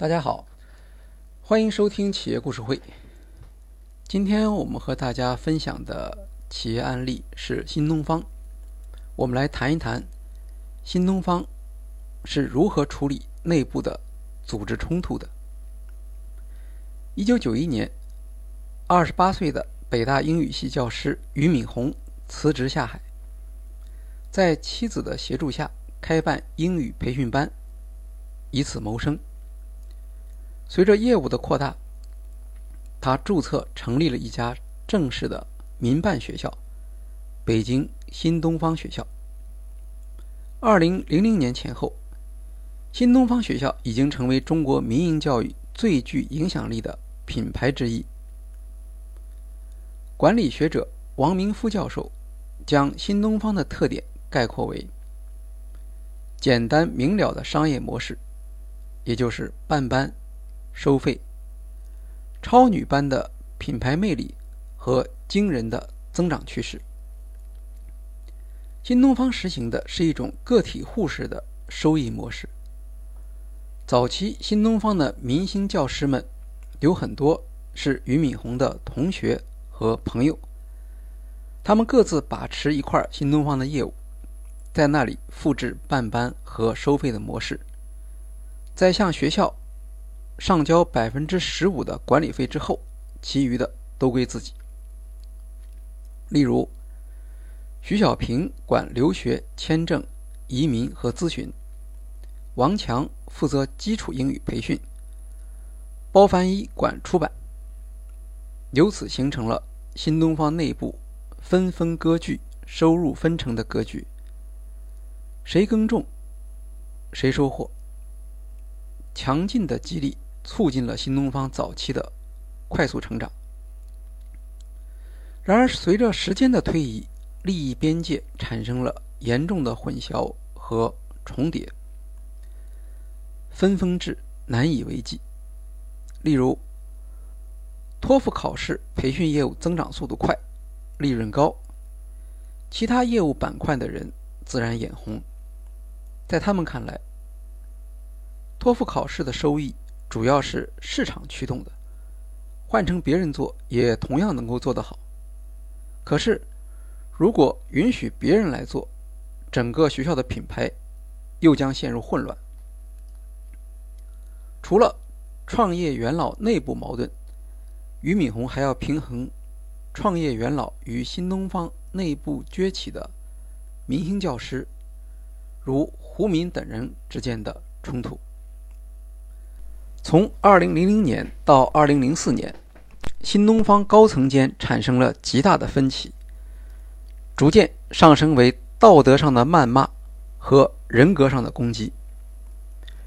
大家好，欢迎收听企业故事会。今天我们和大家分享的企业案例是新东方。我们来谈一谈新东方是如何处理内部的组织冲突的。一九九一年，二十八岁的北大英语系教师俞敏洪辞职下海，在妻子的协助下开办英语培训班，以此谋生。随着业务的扩大，他注册成立了一家正式的民办学校——北京新东方学校。二零零零年前后，新东方学校已经成为中国民营教育最具影响力的品牌之一。管理学者王明夫教授将新东方的特点概括为：简单明了的商业模式，也就是办班。收费、超女般的品牌魅力和惊人的增长趋势。新东方实行的是一种个体户式的收益模式。早期新东方的明星教师们有很多是俞敏洪的同学和朋友，他们各自把持一块新东方的业务，在那里复制办班和收费的模式，在向学校。上交百分之十五的管理费之后，其余的都归自己。例如，徐小平管留学、签证、移民和咨询，王强负责基础英语培训，包凡一管出版。由此形成了新东方内部分分割据、收入分成的格局。谁耕种，谁收获。强劲的激励。促进了新东方早期的快速成长。然而，随着时间的推移，利益边界产生了严重的混淆和重叠，分封制难以为继。例如，托福考试培训业务增长速度快，利润高，其他业务板块的人自然眼红。在他们看来，托福考试的收益。主要是市场驱动的，换成别人做也同样能够做得好。可是，如果允许别人来做，整个学校的品牌又将陷入混乱。除了创业元老内部矛盾，俞敏洪还要平衡创业元老与新东方内部崛起的明星教师，如胡敏等人之间的冲突。从2000年到2004年，新东方高层间产生了极大的分歧，逐渐上升为道德上的谩骂和人格上的攻击。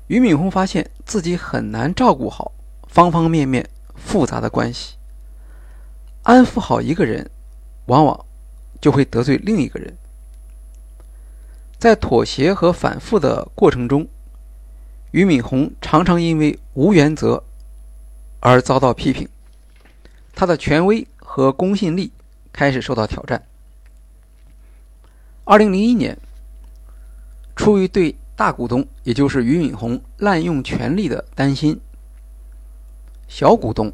俞敏洪发现自己很难照顾好方方面面复杂的关系，安抚好一个人，往往就会得罪另一个人。在妥协和反复的过程中。俞敏洪常常因为无原则而遭到批评，他的权威和公信力开始受到挑战。二零零一年，出于对大股东，也就是俞敏洪滥用权力的担心，小股东，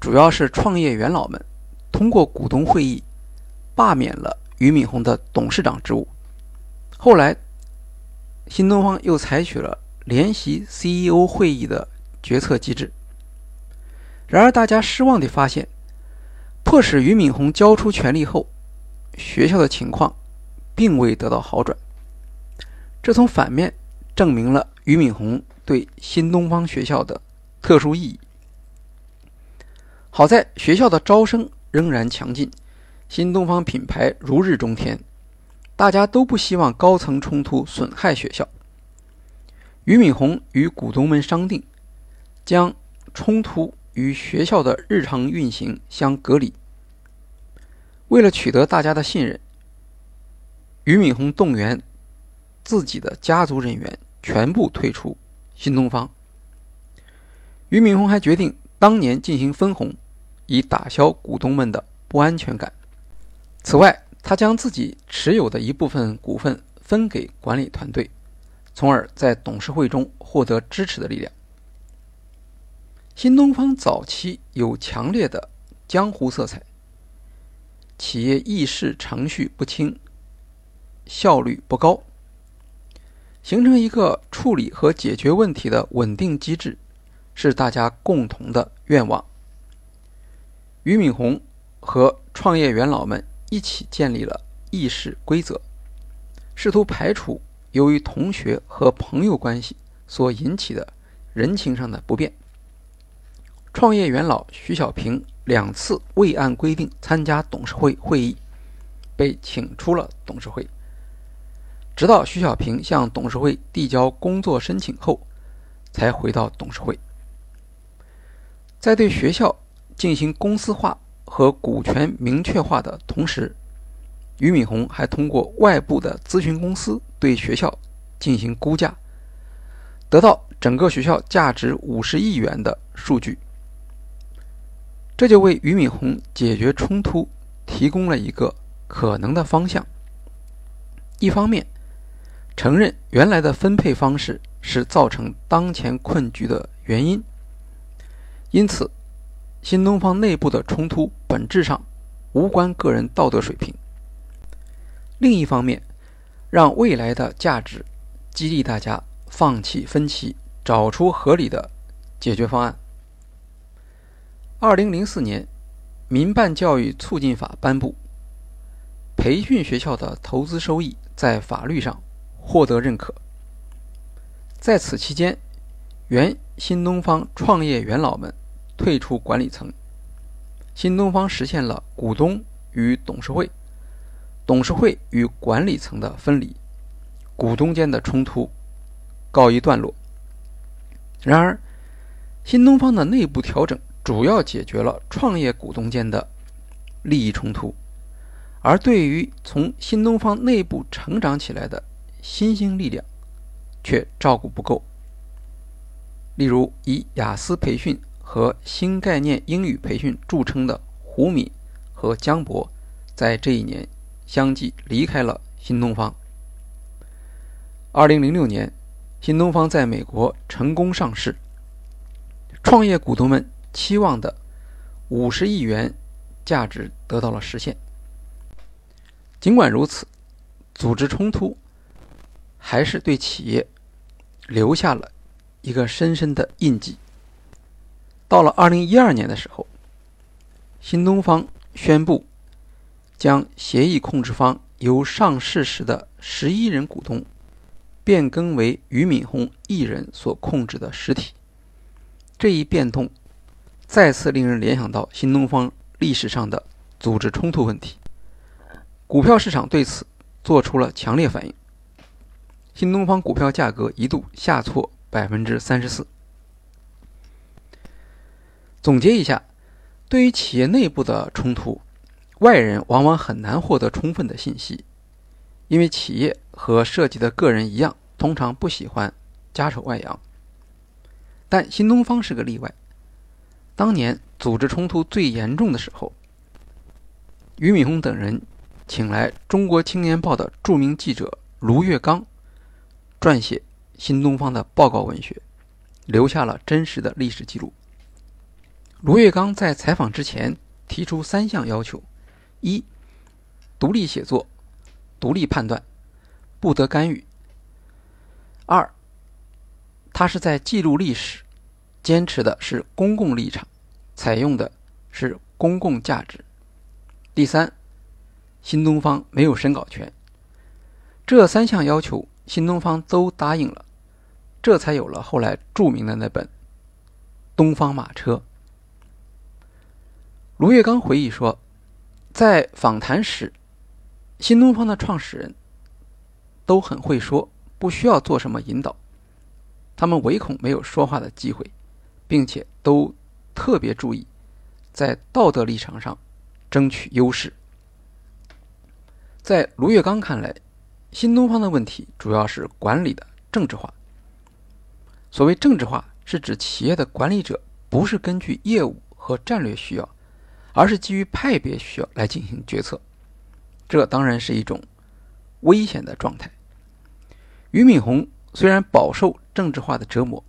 主要是创业元老们，通过股东会议罢免了俞敏洪的董事长职务。后来，新东方又采取了。联席 CEO 会议的决策机制。然而，大家失望地发现，迫使俞敏洪交出权力后，学校的情况并未得到好转。这从反面证明了俞敏洪对新东方学校的特殊意义。好在学校的招生仍然强劲，新东方品牌如日中天，大家都不希望高层冲突损害学校。俞敏洪与股东们商定，将冲突与学校的日常运行相隔离。为了取得大家的信任，俞敏洪动员自己的家族人员全部退出新东方。俞敏洪还决定当年进行分红，以打消股东们的不安全感。此外，他将自己持有的一部分股份分给管理团队。从而在董事会中获得支持的力量。新东方早期有强烈的江湖色彩，企业议事程序不清，效率不高，形成一个处理和解决问题的稳定机制，是大家共同的愿望。俞敏洪和创业元老们一起建立了议事规则，试图排除由于同学和朋友关系所引起的人情上的不便。创业元老徐小平两次未按规定参加董事会会议，被请出了董事会。直到徐小平向董事会递交工作申请后，才回到董事会。在对学校进行公司化和股权明确化的同时，俞敏洪还通过外部的咨询公司对学校进行估价，得到整个学校价值五十亿元的数据。这就为俞敏洪解决冲突提供了一个可能的方向。一方面，承认原来的分配方式是造成当前困局的原因，因此，新东方内部的冲突本质上无关个人道德水平；另一方面，让未来的价值激励大家放弃分歧，找出合理的解决方案。二零零四年，《民办教育促进法》颁布，培训学校的投资收益在法律上获得认可。在此期间，原新东方创业元老们退出管理层，新东方实现了股东与董事会、董事会与管理层的分离，股东间的冲突告一段落。然而，新东方的内部调整。主要解决了创业股东间的利益冲突，而对于从新东方内部成长起来的新兴力量，却照顾不够。例如，以雅思培训和新概念英语培训著称的胡敏和江博，在这一年相继离开了新东方。二零零六年，新东方在美国成功上市，创业股东们。期望的五十亿元价值得到了实现。尽管如此，组织冲突还是对企业留下了一个深深的印记。到了二零一二年的时候，新东方宣布将协议控制方由上市时的十一人股东变更为俞敏洪一人所控制的实体。这一变动。再次令人联想到新东方历史上的组织冲突问题，股票市场对此做出了强烈反应。新东方股票价格一度下挫百分之三十四。总结一下，对于企业内部的冲突，外人往往很难获得充分的信息，因为企业和涉及的个人一样，通常不喜欢家丑外扬。但新东方是个例外。当年组织冲突最严重的时候，俞敏洪等人请来《中国青年报》的著名记者卢月刚撰写新东方的报告文学，留下了真实的历史记录。卢月刚在采访之前提出三项要求：一、独立写作，独立判断，不得干预；二、他是在记录历史。坚持的是公共立场，采用的是公共价值。第三，新东方没有审稿权。这三项要求，新东方都答应了，这才有了后来著名的那本《东方马车》。卢月刚回忆说，在访谈时，新东方的创始人都很会说，不需要做什么引导，他们唯恐没有说话的机会。并且都特别注意在道德立场上争取优势。在卢月刚看来，新东方的问题主要是管理的政治化。所谓政治化，是指企业的管理者不是根据业务和战略需要，而是基于派别需要来进行决策。这当然是一种危险的状态。俞敏洪虽然饱受政治化的折磨。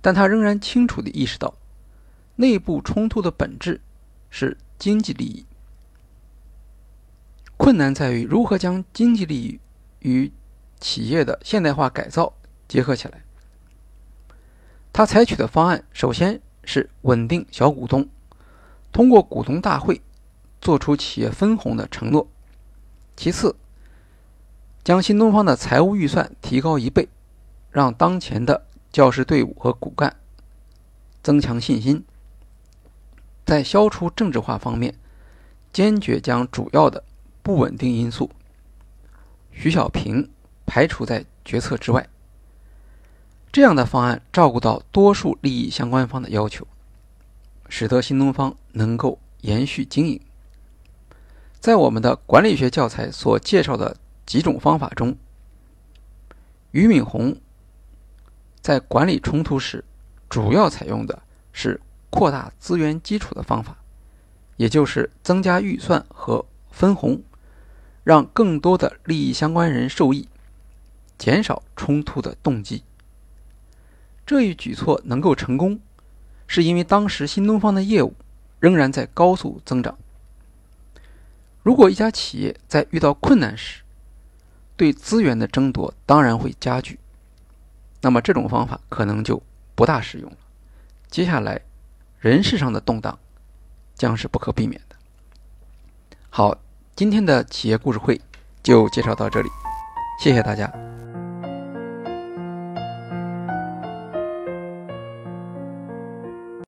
但他仍然清楚地意识到，内部冲突的本质是经济利益，困难在于如何将经济利益与企业的现代化改造结合起来。他采取的方案，首先是稳定小股东，通过股东大会做出企业分红的承诺；其次，将新东方的财务预算提高一倍，让当前的教师队伍和骨干增强信心；在消除政治化方面，坚决将主要的不稳定因素徐小平排除在决策之外。这样的方案照顾到多数利益相关方的要求，使得新东方能够延续经营。在我们的管理学教材所介绍的几种方法中，俞敏洪在管理冲突时主要采用的是扩大资源基础的方法，也就是增加预算和分红，让更多的利益相关人受益，减少冲突的动机。这一举措能够成功，是因为当时新东方的业务仍然在高速增长。如果一家企业在遇到困难时，对资源的争夺当然会加剧，那么这种方法可能就不大适用了。接下来，人事上的动荡将是不可避免的。好，今天的企业故事会就介绍到这里，谢谢大家。